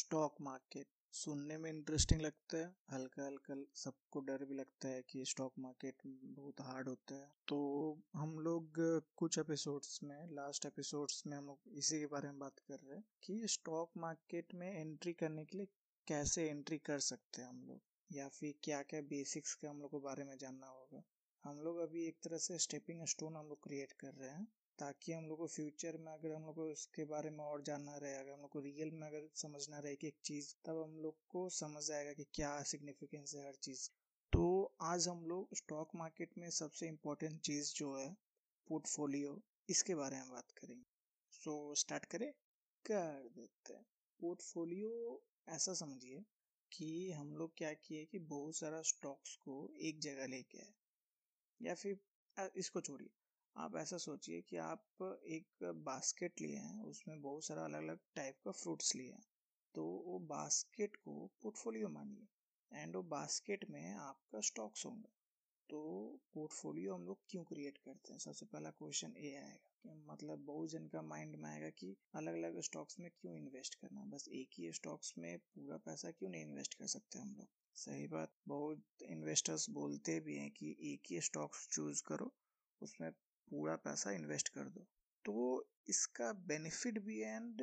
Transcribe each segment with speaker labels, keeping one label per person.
Speaker 1: Stock market सुनने में interesting लगता है। हल्का हल्का सबको डर भी लगता है कि स्टॉक मार्केट बहुत हार्ड होता है। तो हम लोग कुछ एपिसोड्स में, लास्ट एपिसोड्स में हम लोग इसी के बारे में बात कर रहे हैं कि स्टॉक मार्केट में एंट्री करने के लिए कैसे एंट्री कर सकते हैं हम लोग? या फिर क्या क्या बेसिक्स के हम लोग को बारे में जानना होगा? हम लोग अभी एक तरह से स्टेपिंग स्टोन हम लोग क्रिएट कर रहे हैं। ताकि हम लोग को फ्यूचर में अगर हम लोग को इसके बारे में और जानना रहे अगर हम लोग को रियल में अगर समझना रहे कि एक चीज़ तब हम लोग को समझ आएगा कि क्या सिग्निफिकेंस है हर चीज़। तो आज हम लोग स्टॉक मार्केट में सबसे इम्पोर्टेंट चीज़ जो है पोर्टफोलियो इसके बारे में बात करेंगे। सो so, स्टार्ट करें कर देते हैं। पोर्टफोलियो ऐसा समझिए कि हम लोग क्या किए कि बहुत सारा स्टॉक्स को एक जगह लेके आए या फिर इसको छोड़िए। आप ऐसा सोचिए कि आप एक बास्केट लिए हैं, उसमें बहुत सारा अलग अलग टाइप का फ्रूट्स लिए हैं। तो वो बास्केट को पोर्टफोलियो मानिए, एंड वो बास्केट में आपका स्टॉक्स होंगे। तो पोर्टफोलियो हम लोग क्यों क्रिएट करते हैं? सबसे पहला क्वेश्चन ये आएगा मतलब बहुत जन का माइंड में आएगा कि अलग अलग स्टॉक्स में क्यों इन्वेस्ट करना? बस एक ही स्टॉक्स में पूरा पैसा क्यों नहीं इन्वेस्ट कर सकते हम लोग? सही बात, बहुत इन्वेस्टर्स बोलते भी हैं कि एक ही स्टॉक्स चूज़ करो, उसमें पूरा पैसा इन्वेस्ट कर दो। तो इसका बेनिफिट भी है एंड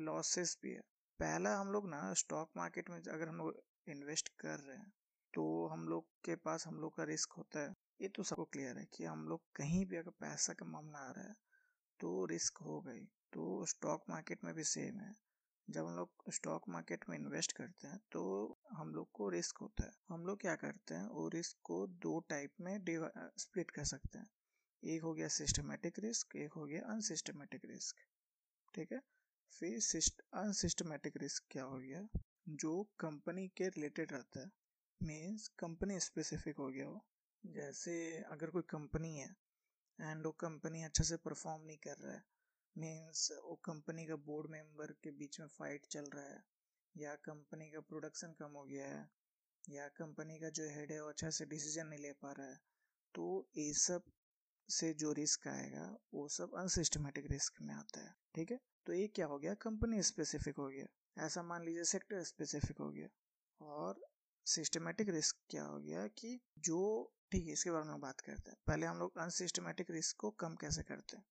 Speaker 1: लॉसेस भी है। पहला हम लोग ना स्टॉक मार्केट में अगर हम लोग इन्वेस्ट कर रहे हैं तो हम लोग के पास हम लोग का रिस्क होता है। ये तो सबको क्लियर है कि हम लोग कहीं भी अगर पैसा का मामला आ रहा है तो रिस्क हो गई। तो स्टॉक मार्केट में भी सेम है। जब हम लोग स्टॉक मार्केट में इन्वेस्ट करते हैं तो हम लोग को रिस्क होता है। हम लोग क्या करते हैं, वो रिस्क को दो टाइप में स्प्लिट कर सकते हैं। एक हो गया सिस्टमेटिक रिस्क एक हो गया अनसिस्टमेटिक रिस्क ठीक है? फिर अनसिस्टमेटिक रिस्क क्या हो गया? जो कंपनी के रिलेटेड रहता है मीन्स कंपनी स्पेसिफिक हो गया वो। जैसे अगर कोई कंपनी है एंड वो कंपनी अच्छे से परफॉर्म नहीं कर रहा है मीन्स वो कंपनी का बोर्ड मेंबर के बीच में फाइट चल रहा है, या कंपनी का प्रोडक्शन कम हो गया है, या कंपनी का जो हेड है वो अच्छा से डिसीज़न नहीं ले पा रहा है तो ये सब से जो रिस्क आएगा, वो सब अनसिस्टमेटिक रिस्क में आता है, ठीक है? तो ये क्या हो गया? कंपनी स्पेसिफिक हो गया। ऐसा मान लीजिए सेक्टर स्पेसिफिक हो गया। और सिस्टमेटिक रिस्क क्या हो गया कि जो, ठीक है, इसके बारे में बात करते हैं। पहले हम लोग अनसिस्टमेटिक रिस्क को कम कैसे करते हैं?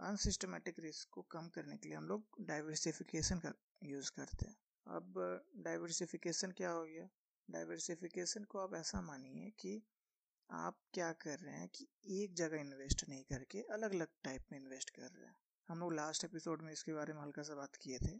Speaker 1: अनसिस्टमेटिक रिस्क को कम करने के लिए हम लोग डाइवर्सिफिकेशन का यूज़ करते हैं। अब डाइवर्सिफिकेशन क्या हो गया? डाइवर्सिफिकेशन को आप ऐसा मानिए कि आप क्या कर रहे हैं कि एक जगह इन्वेस्ट नहीं करके अलग अलग टाइप में इन्वेस्ट कर रहे हैं? हम लोग लास्ट एपिसोड में इसके बारे में हल्का सा बात किए थे।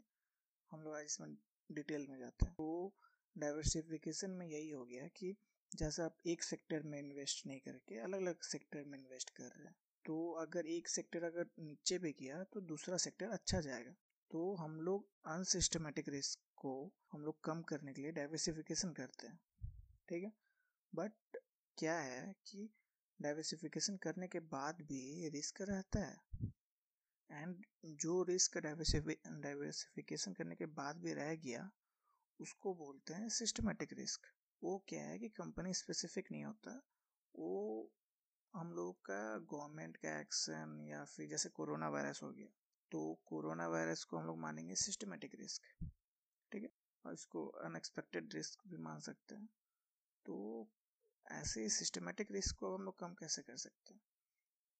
Speaker 1: हम लोग आज इसमें डिटेल में जाते हैं। तो डाइवर्सिफिकेशन में यही हो गया कि जैसे आप एक सेक्टर में इन्वेस्ट नहीं करके अलग अलग सेक्टर में इन्वेस्ट कर रहे हैं तो अगर एक सेक्टर अगर नीचे भी गया तो दूसरा सेक्टर अच्छा जाएगा। तो हम लोग अनसिस्टमेटिक रिस्क को हम लोग कम करने के लिए डाइवर्सिफिकेशन करते हैं। ठीक है? बट क्या है कि डाइवर्सिफिकेशन करने के बाद भी रिस्क रहता है? एंड जो रिस्क डाइवर्सिफिकेशन करने के बाद भी रह गया, उसको बोलते हैं सिस्टमेटिक रिस्क वो क्या है कि कंपनी स्पेसिफिक नहीं होता। वो हम लोग का गवर्नमेंट का एक्शन या फिर जैसे कोरोना वायरस हो गया तो कोरोना वायरस को हम लोग मानेंगे सिस्टमेटिक रिस्क ठीक है? और इसको अनएक्सपेक्टेड रिस्क भी मान सकते हैं। तो ऐसे सिस्टमेटिक रिस्क को हम लोग कम कैसे कर सकते हैं?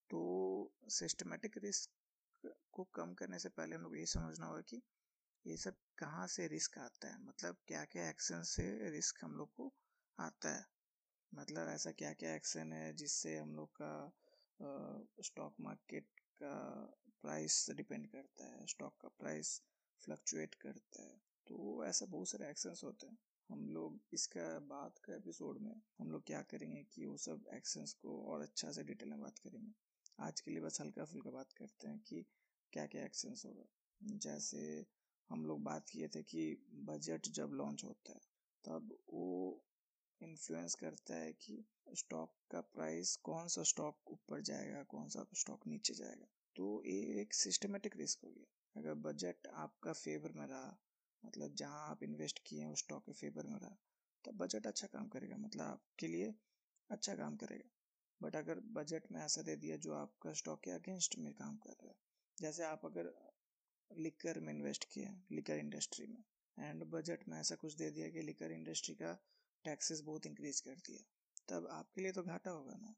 Speaker 1: तो सिस्टमेटिक रिस्क को कम करने से पहले हम लोग ये समझना होगा कि ये सब कहाँ से रिस्क आता है? मतलब क्या क्या एक्शन से रिस्क हम लोग को आता है? मतलब ऐसा क्या क्या एक्शन है जिससे हम लोग का स्टॉक मार्केट का प्राइस डिपेंड करता है? स्टॉक का प्राइस फ्लक्चुएट करता है? तो ऐसा बहुत सारे एक्शंस होते हैं। हम लोग इसका बात का एपिसोड में हम लोग क्या करेंगे कि वो सब एक्शंस को और अच्छा से डिटेल में बात करेंगे। आज के लिए बस हल्का फुल्का बात करते हैं कि क्या क्या एक्शंस होगा जैसे हम लोग बात किए थे कि बजट जब लॉन्च होता है, तब वो इन्फ्लुएंस करता है कि स्टॉक का प्राइस कौन सा स्टॉक ऊपर जाएगा, कौन सा स्टॉक नीचे जाएगा। तो ये एक सिस्टमेटिक रिस्क हो गया। अगर बजट आपका फेवर में रहा मतलब जहाँ आप इन्वेस्ट किए हैं, उस स्टॉक के फेवर में रहा तब बजट अच्छा काम करेगा मतलब आपके लिए अच्छा काम करेगा। बट अगर बजट में ऐसा दे दिया जो आपका स्टॉक के अगेंस्ट में काम कर रहा है, जैसे आप अगर लिकर में इन्वेस्ट किए हैं लिकर इंडस्ट्री में एंड बजट में ऐसा कुछ दे दिया कि लिकर इंडस्ट्री का टैक्सेस बहुत इंक्रीज कर दिया, तब आपके लिए तो घाटा होगा ना।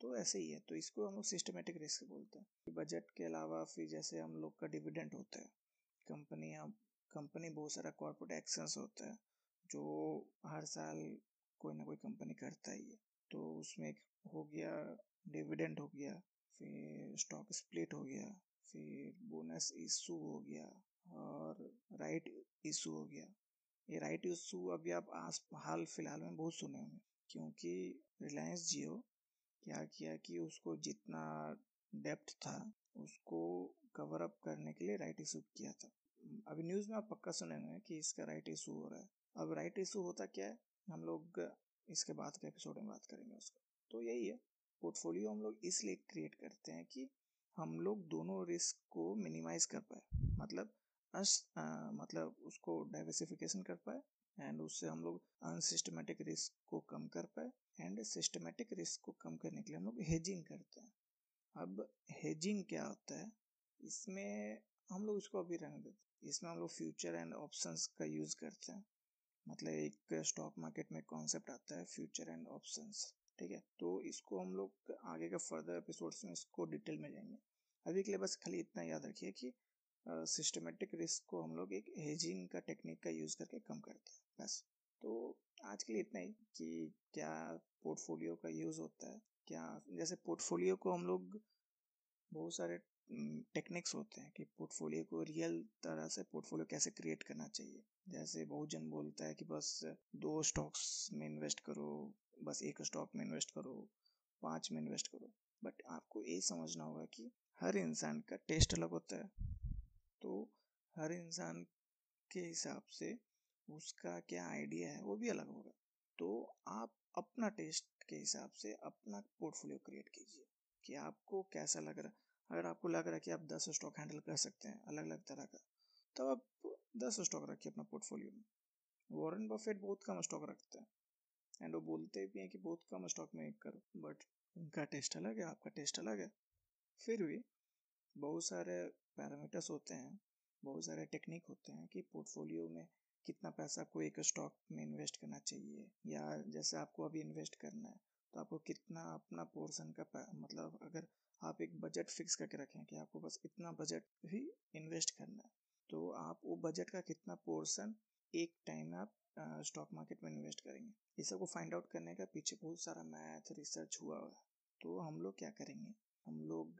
Speaker 1: तो ऐसे ही है तो इसको हम लोग सिस्टमेटिक रिस्क बोलते हैं। बजट के अलावा फिर जैसे हम लोग का डिविडेंड होता है कंपनी कंपनी बहुत सारा कॉर्पोरेट एक्शंस होता है, जो हर साल कोई ना कोई कंपनी करता ही है। तो उसमें हो गया डिविडेंड हो गया, फिर स्टॉक स्प्लिट हो गया, फिर बोनस इशू हो गया और राइट इशू हो गया। ये राइट इशू अभी आप आज हाल फ़िलहाल में बहुत सुने होंगे, क्योंकि रिलायंस जियो क्या किया कि उसको जितना डेप्थ था, उसको कवर अप करने के लिए राइट इशू किया था। अभी न्यूज़ में आप पक्का सुने हैं कि इसका राइट इशू हो रहा है। अब राइट इशू होता क्या है? हम लोग इसके बाद के एपिसोड में बात करेंगे उसका। तो यही है। पोर्टफोलियो हम लोग इसलिए क्रिएट करते हैं कि हम लोग दोनों रिस्क को मिनिमाइज कर पाए। मतलब अस आ, मतलब उसको डाइवर्सिफिकेशन कर पाए एंड उससे हम लोग अनसिस्टमेटिक रिस्क को कम कर पाए एंड सिस्टमेटिक रिस्क को कम करने के लिए हम लोग हेजिंग करते हैं। अब हेजिंग क्या होता है? इसमें हम लोग इसको अभी रहने देते इसमें हम लोग फ्यूचर एंड ऑप्शंस का यूज़ करते हैं। मतलब एक स्टॉक मार्केट में कॉन्सेप्ट आता है फ्यूचर एंड ऑप्शंस ठीक है? तो इसको हम लोग आगे का फर्दर एपिसोड्स में इसको डिटेल में जाएँगे। अभी के लिए बस खाली इतना याद रखिए कि सिस्टमेटिक रिस्क को हम लोग एक हेजिंग का टेक्निक का यूज़ करके कम करते हैं, बस। तो आज के लिए इतना ही कि क्या पोर्टफोलियो का यूज़ होता है, क्या, जैसे पोर्टफोलियो को हम लोग बहुत सारे टेक्निक्स होते हैं कि पोर्टफोलियो को रियल तरह से पोर्टफोलियो कैसे क्रिएट करना चाहिए। जैसे बहुत जन बोलता है कि बस दो स्टॉक्स में इन्वेस्ट करो, बस एक स्टॉक में इन्वेस्ट करो, पाँच में इन्वेस्ट करो। बट आपको ये समझना होगा कि हर इंसान का टेस्ट अलग होता है। तो हर इंसान के हिसाब से उसका क्या आइडिया है वो भी अलग होगा। तो आप अपना टेस्ट के हिसाब से अपना पोर्टफोलियो क्रिएट कीजिए कि आपको कैसा लग रहा अगर आपको लग रहा है कि आप दस स्टॉक हैंडल कर सकते हैं अलग अलग तरह का तो आप दस स्टॉक रखिए अपना पोर्टफोलियो में। वॉरेन बफेट बहुत कम स्टॉक रखते हैं। एंड वो बोलते भी हैं कि बहुत कम स्टॉक में करो, बट उनका टेस्ट अलग है, आपका टेस्ट अलग है। फिर भी बहुत सारे पैरामीटर्स होते हैं, बहुत सारे टेक्निक होते हैं कि पोर्टफोलियो में कितना पैसा आपको एक स्टॉक में इन्वेस्ट करना चाहिए, या जैसे आपको अभी इन्वेस्ट करना है तो आपको कितना अपना पोर्शन का मतलब अगर आप एक बजट फिक्स करके रखें कि आपको बस इतना बजट ही इन्वेस्ट करना है। तो आप वो बजट का कितना पोर्शन एक टाइम में आप स्टॉक मार्केट में इन्वेस्ट करेंगे। ये सबको फाइंड आउट करने का पीछे बहुत सारा मैथ रिसर्च हुआ हुआ है। तो हम लोग क्या करेंगे? हम लोग